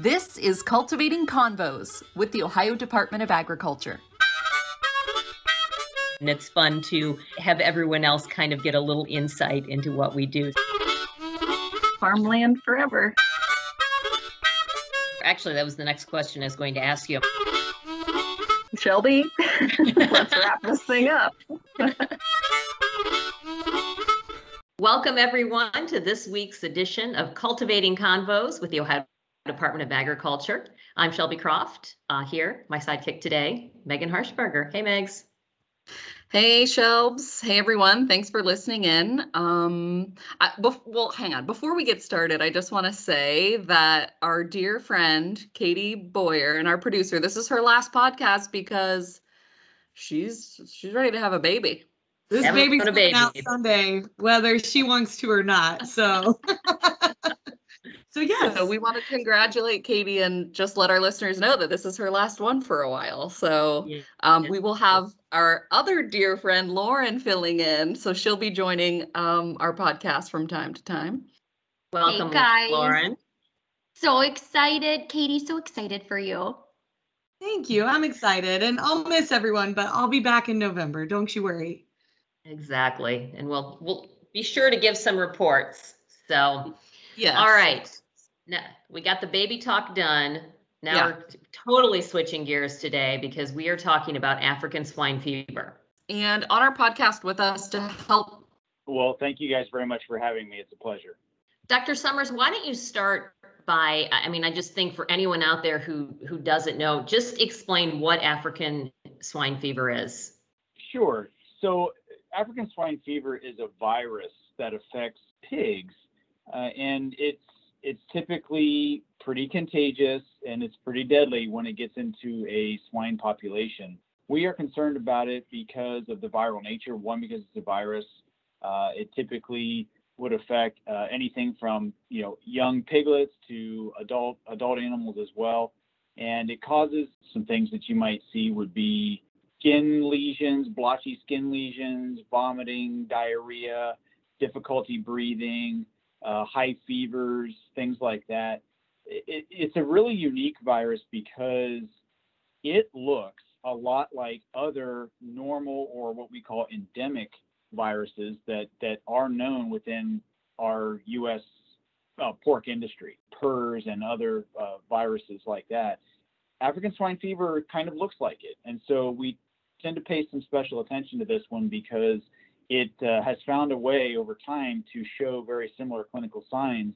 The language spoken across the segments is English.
This is Cultivating Convos with the Ohio Department of Agriculture. And it's fun to have everyone else kind of get a little insight into what we do. Farmland forever. Actually, that was the next question I was going to ask you. Shelby, let's wrap this thing up. Welcome, everyone, to this week's edition of Cultivating Convos with the Ohio Department of Agriculture. I'm Shelby Croft uh, here, my sidekick today, Megan Harshberger. Hey, Megs. Hey, Shelbs. Hey, everyone. Thanks for listening in. Um, I, bef- well, hang on. Before we get started, I just want to say that our dear friend, Katie Boyer, and our producer, this is her last podcast because she's she's ready to have a baby. This Having baby's coming baby. out Sunday, whether she wants to or not. So, so yes, So we want to congratulate Katie and just let our listeners know that this is her last one for a while. So Yeah. um, we will have our other dear friend Lauren filling in. So she'll be joining um, our podcast from time to time. Welcome, guys. Lauren. So excited. Katie, so excited for you. thank you. I'm excited, and I'll miss everyone, but I'll be back in November. Don't you worry. Exactly. And we'll we'll be sure to give some reports. So, Yeah. all right. Now we got the baby talk done. Now Yeah. we're totally switching gears today because we are talking about African swine fever. And on our podcast with us to help. Well, thank you guys very much for having me. It's a pleasure. Dr. Summers, why don't you start by I I mean I just think for anyone out there who who doesn't know, just explain what African swine fever is. Sure. So, African swine fever is a virus that affects pigs, uh, and it's it's typically pretty contagious and it's pretty deadly when it gets into a swine population. We are concerned about it because of the viral nature. One, because it's a virus. Uh, it typically would affect uh, anything from you know young piglets to adult adult animals as well, and it causes some things that you might see would be skin lesions, blotchy skin lesions, vomiting, diarrhea, difficulty breathing, uh, high fevers, things like that. It, it's a really unique virus because it looks a lot like other normal or what we call endemic viruses that, that are known within our U.S. Uh, pork industry, PRRS and other uh, viruses like that. African swine fever kind of looks like it. And so we tend to pay some special attention to this one because it uh, has found a way over time to show very similar clinical signs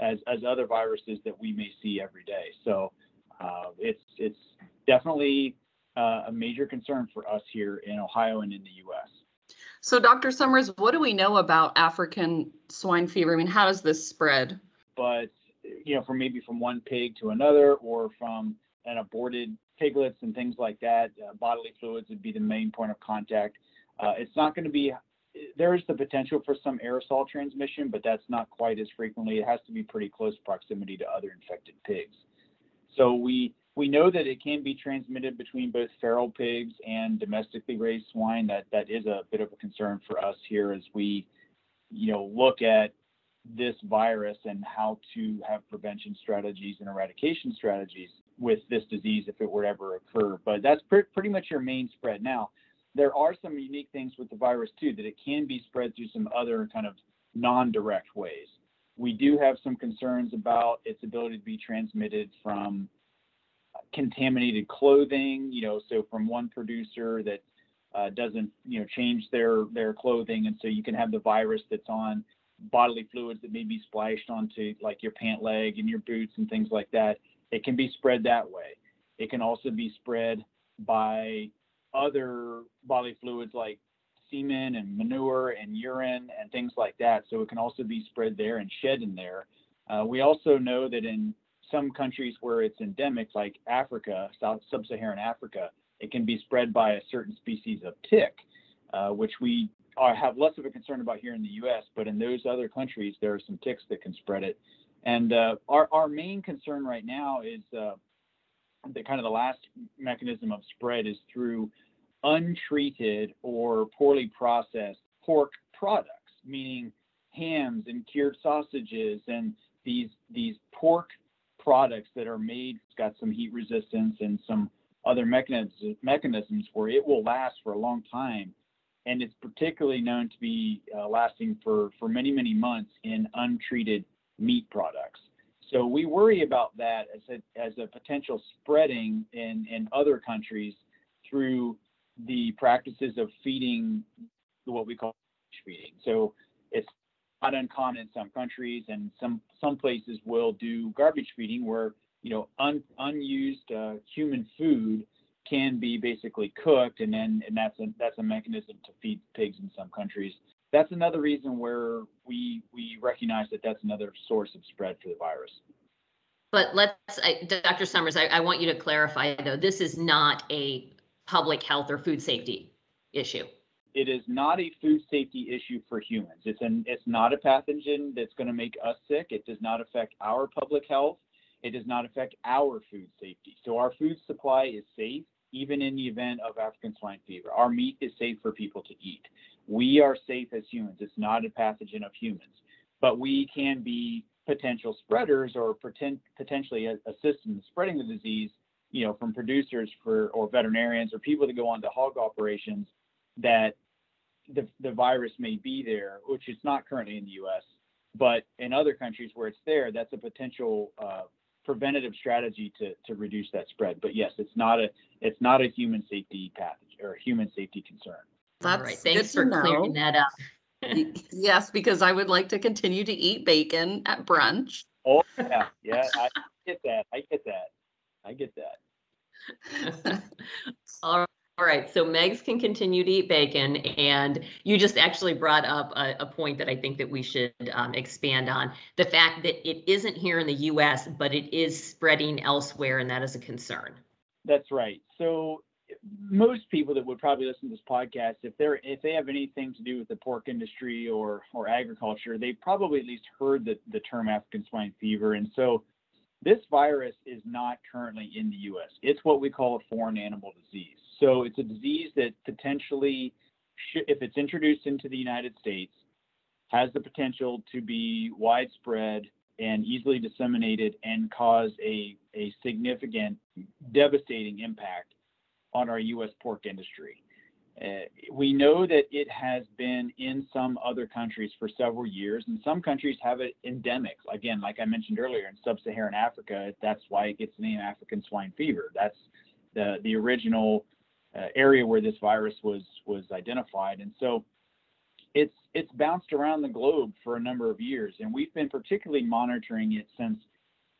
as, as other viruses that we may see every day. So uh, it's, it's definitely uh, a major concern for us here in Ohio and in the U.S. So, Dr. Summers, what do we know about African swine fever? I mean, how does this spread? but you know, from maybe from one pig to another, or from an aborted piglets and things like that, uh, bodily fluids would be the main point of contact. Uh, it's not going to be. There is the potential for some aerosol transmission, but that's not quite as frequently. It has to be pretty close proximity to other infected pigs. So we we know that it can be transmitted between both feral pigs and domestically raised swine. That that is a bit of a concern for us here as we, you know, look at this virus and how to have prevention strategies and eradication strategies with this disease if it were to ever occur. But that's pre- pretty much your main spread. Now, there are some unique things with the virus too that it can be spread through some other kind of non-direct ways. We do have some concerns about its ability to be transmitted from contaminated clothing, you know, so from one producer that uh, doesn't, you know, change their their clothing, and so you can have the virus that's on bodily fluids that may be splashed onto like your pant leg and your boots and things like that. It can be spread that way. It can also be spread by other bodily fluids like semen and manure and urine and things like that. So it can also be spread there and shed in there. Uh, we also know that in some countries where it's endemic, like Africa, South Sub-Saharan Africa, it can be spread by a certain species of tick, uh, which we are, have less of a concern about here in the U.S. But in those other countries, there are some ticks that can spread it. And uh, our our main concern right now is uh, the kind of the last mechanism of spread is through untreated or poorly processed pork products, meaning hams and cured sausages and these these pork products that are made, it's got some heat resistance and some other mechanisms, mechanisms where it will last for a long time. And it's particularly known to be uh, lasting for, for many, many months in untreated meat products. So we worry about that as a, as a potential spreading in, in other countries through the practices of feeding what we call feeding. So it's not uncommon in some countries, and some some places will do garbage feeding, where you know un, unused uh, human food can be basically cooked, and then and that's a that's a mechanism to feed pigs in some countries. That's another reason where we we recognize that that's another source of spread for the virus. But let's, I, Dr. Summers, I, I want you to clarify though, this is not a public health or food safety issue. It is not a food safety issue for humans. It's an it's not a pathogen that's going to make us sick. It does not affect our public health. It does not affect our food safety. So our food supply is safe even in the event of African swine fever. Our meat is safe for people to eat. We are safe as humans. It's not a pathogen of humans, but we can be potential spreaders or pretend, potentially assist in spreading the disease, you know, from producers for or veterinarians or people that go on to hog operations that the, the virus may be there, which is not currently in the U.S. But in other countries where it's there, that's a potential uh, preventative strategy to, to reduce that spread. But yes, it's not a it's not a human safety pathogen or human safety concern. That's All right. Thanks for clearing that up. yes, because I would like to continue to eat bacon at brunch. Oh yeah, yeah, I get that. I get that. I get that. All right, so Megs can continue to eat bacon, and you just actually brought up a, a point that I think that we should um, expand on: the fact that it isn't here in the U.S., but it is spreading elsewhere, and that is a concern. That's right. So most people that would probably listen to this podcast, if they're if they have anything to do with the pork industry or or agriculture, they probably at least heard the, the term African swine fever. And so this virus is not currently in the US. It's what we call a foreign animal disease. So it's a disease that potentially, if it's introduced into the United States, has the potential to be widespread and easily disseminated and cause a, a significant, devastating impact on our U.S. pork industry. Uh, we know that it has been in some other countries for several years, and some countries have it endemic. Again, like I mentioned earlier, in sub-Saharan Africa, that's why it gets the name African swine fever. That's the the original uh, area where this virus was was identified, and so it's it's bounced around the globe for a number of years, and we've been particularly monitoring it since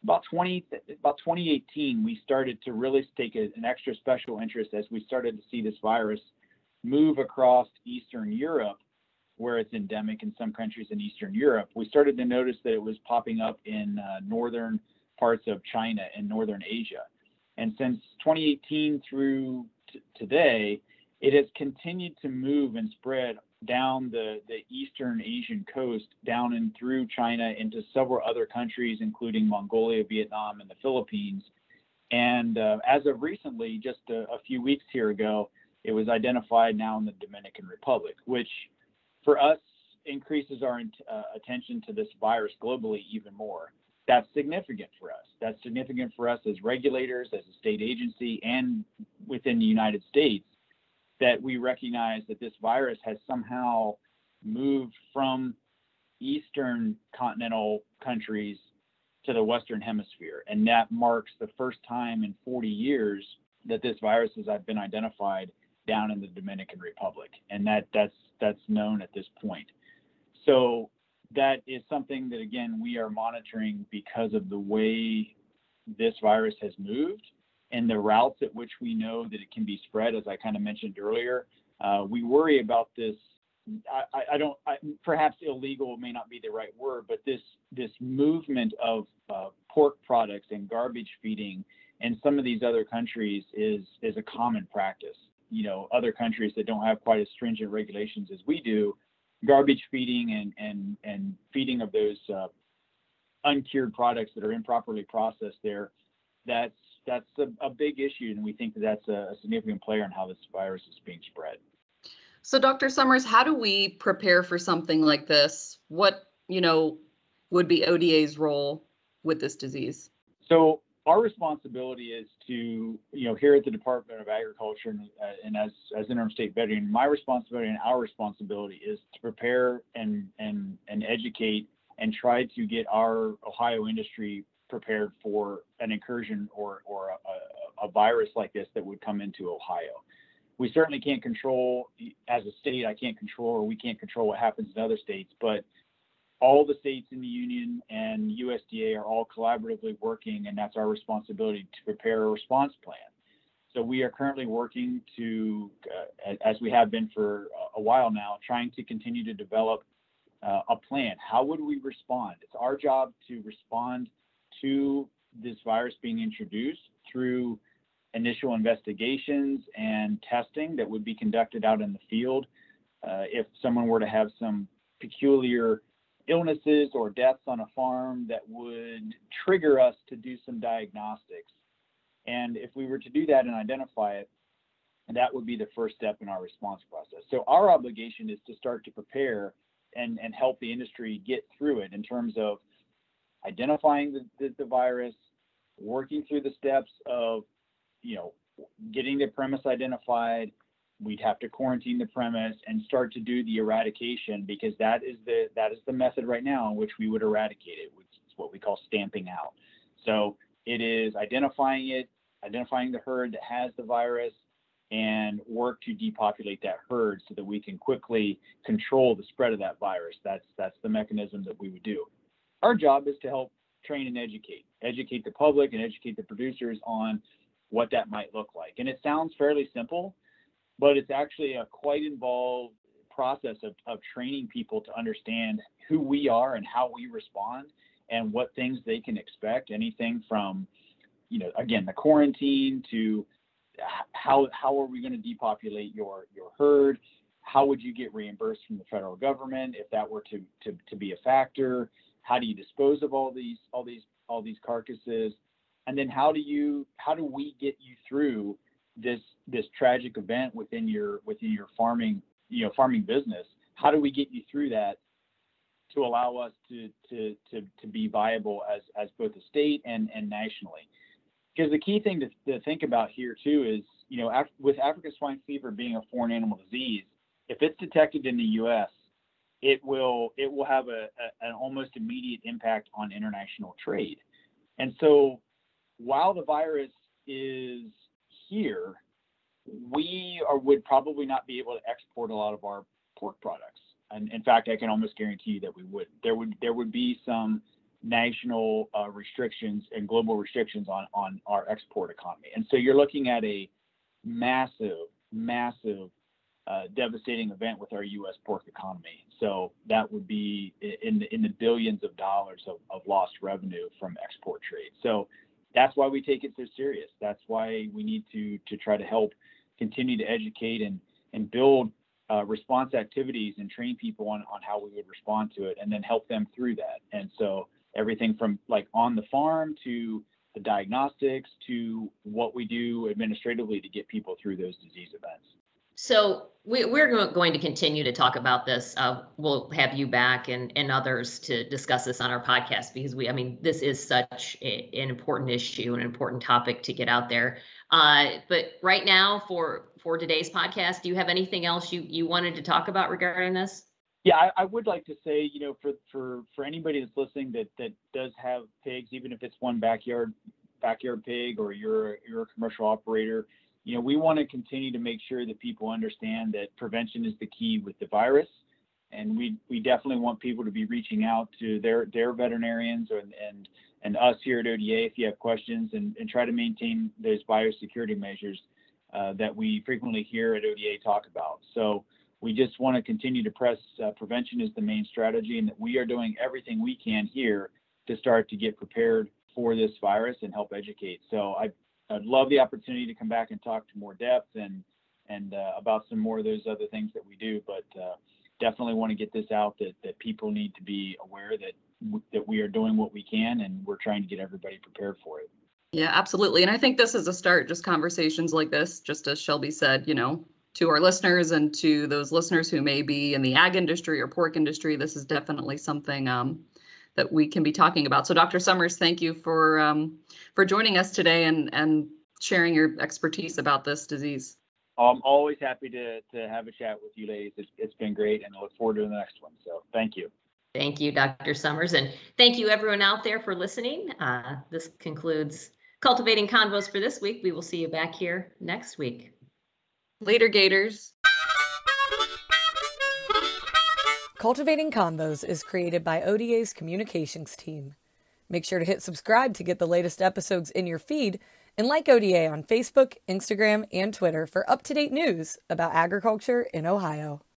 about 20 about 2018 we started to really take a, an extra special interest as we started to see this virus move across eastern europe where it's endemic in some countries in eastern europe. We started to notice that it was popping up in uh, northern parts of china and northern asia. And since 2018 through t- today it has continued to move and spread down the, the eastern Asian coast, down and through China into several other countries, including Mongolia, Vietnam, and the Philippines. And uh, as of recently, just a, a, few weeks here ago, it was identified now in the Dominican Republic, which for us increases our uh, attention to this virus globally even more. That's significant for us. That's significant for us as regulators, as a state agency, and within the United States that we recognize that this virus has somehow moved from eastern continental countries to the western hemisphere. And that marks the first time in 40 years that this virus has been identified down in the Dominican Republic. And that that's that's known at this point. So that is something that again we are monitoring because of the way this virus has moved and the routes at which we know that it can be spread, as I kind of mentioned earlier. Uh, we worry about this. I, I don't. I, perhaps illegal may not be the right word, but this this movement of uh, pork products and garbage feeding in some of these other countries is is a common practice. You know, other countries that don't have quite as stringent regulations as we do, garbage feeding and and and feeding of those uh, uncured products that are improperly processed there. That's that's a, a big issue, and we think that that's a, a significant player in how this virus is being spread. So, Dr. Summers, how do we prepare for something like this? What you know would be ODA's role with this disease? So our responsibility is to, you know, here at the Department of Agriculture and, uh, and as, as interim state veteran, my responsibility and our responsibility is to prepare and, and, and educate and try to get our Ohio industry prepared for an incursion or, or a, a, virus like this that would come into Ohio. We certainly can't control, as a state, I can't control, or we can't control what happens in other states, but all the states in the union and USDA are all collaboratively working, and that's our responsibility to prepare a response plan. So we are currently working to, uh, as we have been for a while now, trying to continue to develop uh, a plan. How would we respond? It's our job to respond to this virus being introduced through initial investigations and testing that would be conducted out in the field. Uh, if someone were to have some peculiar illnesses or deaths on a farm that would trigger us to do some diagnostics. And if we were to do that and identify it, that would be the first step in our response process. So our obligation is to start to prepare and, and help the industry get through it in terms of identifying the, the, the virus, working through the steps of, you know, getting the premise identified, we'd have to quarantine the premise and start to do the eradication because that is the that is the method right now in which we would eradicate it, which is what we call stamping out. So it is identifying it, identifying the herd that has the virus, and work to depopulate that herd so that we can quickly control the spread of that virus. That's that's the mechanism that we would do. Our job is to help train and educate, educate the public and educate the producers on what that might look like. And it sounds fairly simple, but it's actually a quite involved process of, of training people to understand who we are and how we respond and what things they can expect. Anything from you know again the quarantine to how how are we going to depopulate your your herd? How would you get reimbursed from the federal government if that were to, to to be a factor how do you dispose of all these all these all these carcasses? And then how do you how do we get you through this this tragic event within your within your farming you know farming business? How do we get you through that to allow us to to to, to be viable as as both a state and and nationally? Because the key thing to, to think about here too is you know af- with african swine fever being a foreign animal disease if it's detected in the us it will it will have a, a an almost immediate impact on international trade and so while the virus is here, we are, would probably not be able to export a lot of our pork products. And in fact, I can almost guarantee you that we would. There would there would be some national uh, restrictions and global restrictions on on our export economy. And so you're looking at a massive, massive, uh, devastating event with our U.S. pork economy. So that would be in the, in the billions of dollars of, of lost revenue from export trade. So that's why we take it so serious. That's why we need to to try to help continue to educate and and build uh, response activities and train people on on how we would respond to it, and then help them through that. And so everything from like on the farm to the diagnostics to what we do administratively to get people through those disease events. So we, we're going to continue to talk about this. Uh, we'll have you back and, and others to discuss this on our podcast because we, I mean, this is such a, an important issue, and an important topic to get out there. Uh, but right now, for for today's podcast, do you have anything else you you wanted to talk about regarding this? Yeah, I, I would like to say, you know, for for for anybody that's listening that that does have pigs, even if it's one backyard backyard pig or you're you're a commercial operator you know, we want to continue to make sure that people understand that prevention is the key with the virus. And we, we definitely want people to be reaching out to their, their veterinarians and, and, and us here at ODA if you have questions and, and try to maintain those biosecurity measures uh, that we frequently hear at ODA talk about. So we just want to continue to press uh, prevention is the main strategy and that we are doing everything we can here to start to get prepared for this virus and help educate. So I, I'd love the opportunity to come back and talk to more depth and and uh, about some more of those other things that we do. But uh, definitely want to get this out that that people need to be aware that that we are doing what we can and we're trying to get everybody prepared for it. Yeah, absolutely. And I think this is a start, just conversations like this, just as Shelby said, you know, to our listeners and to those listeners who may be in the ag industry or pork industry, this is definitely something um, that we can be talking about. So, Dr. Summers, thank you for um, for joining us today and and sharing your expertise about this disease. I'm always happy to to have a chat with you ladies. It's, it's been great, and I look forward to the next one. So, thank you. Thank you, Dr. Summers, and thank you everyone out there for listening. Uh, this concludes Cultivating Convos for this week. We will see you back here next week. Later, Gators. Cultivating Convos is created by ODA's communications team. Make sure to hit subscribe to get the latest episodes in your feed and like ODA on Facebook, Instagram, and Twitter for up to date news about agriculture in Ohio.